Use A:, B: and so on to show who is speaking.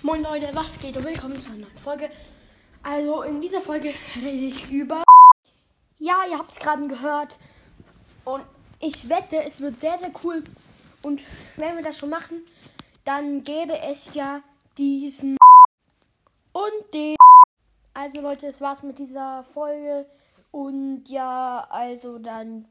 A: Moin Leute, was geht und willkommen zu einer neuen Folge. Also in dieser Folge rede ich über... Ja, ihr habt es gerade gehört. Und ich wette, es wird sehr, sehr cool. Und wenn wir das schon machen, dann gäbe es ja diesen... Und den... Also Leute, das war's mit dieser Folge. Und ja, also dann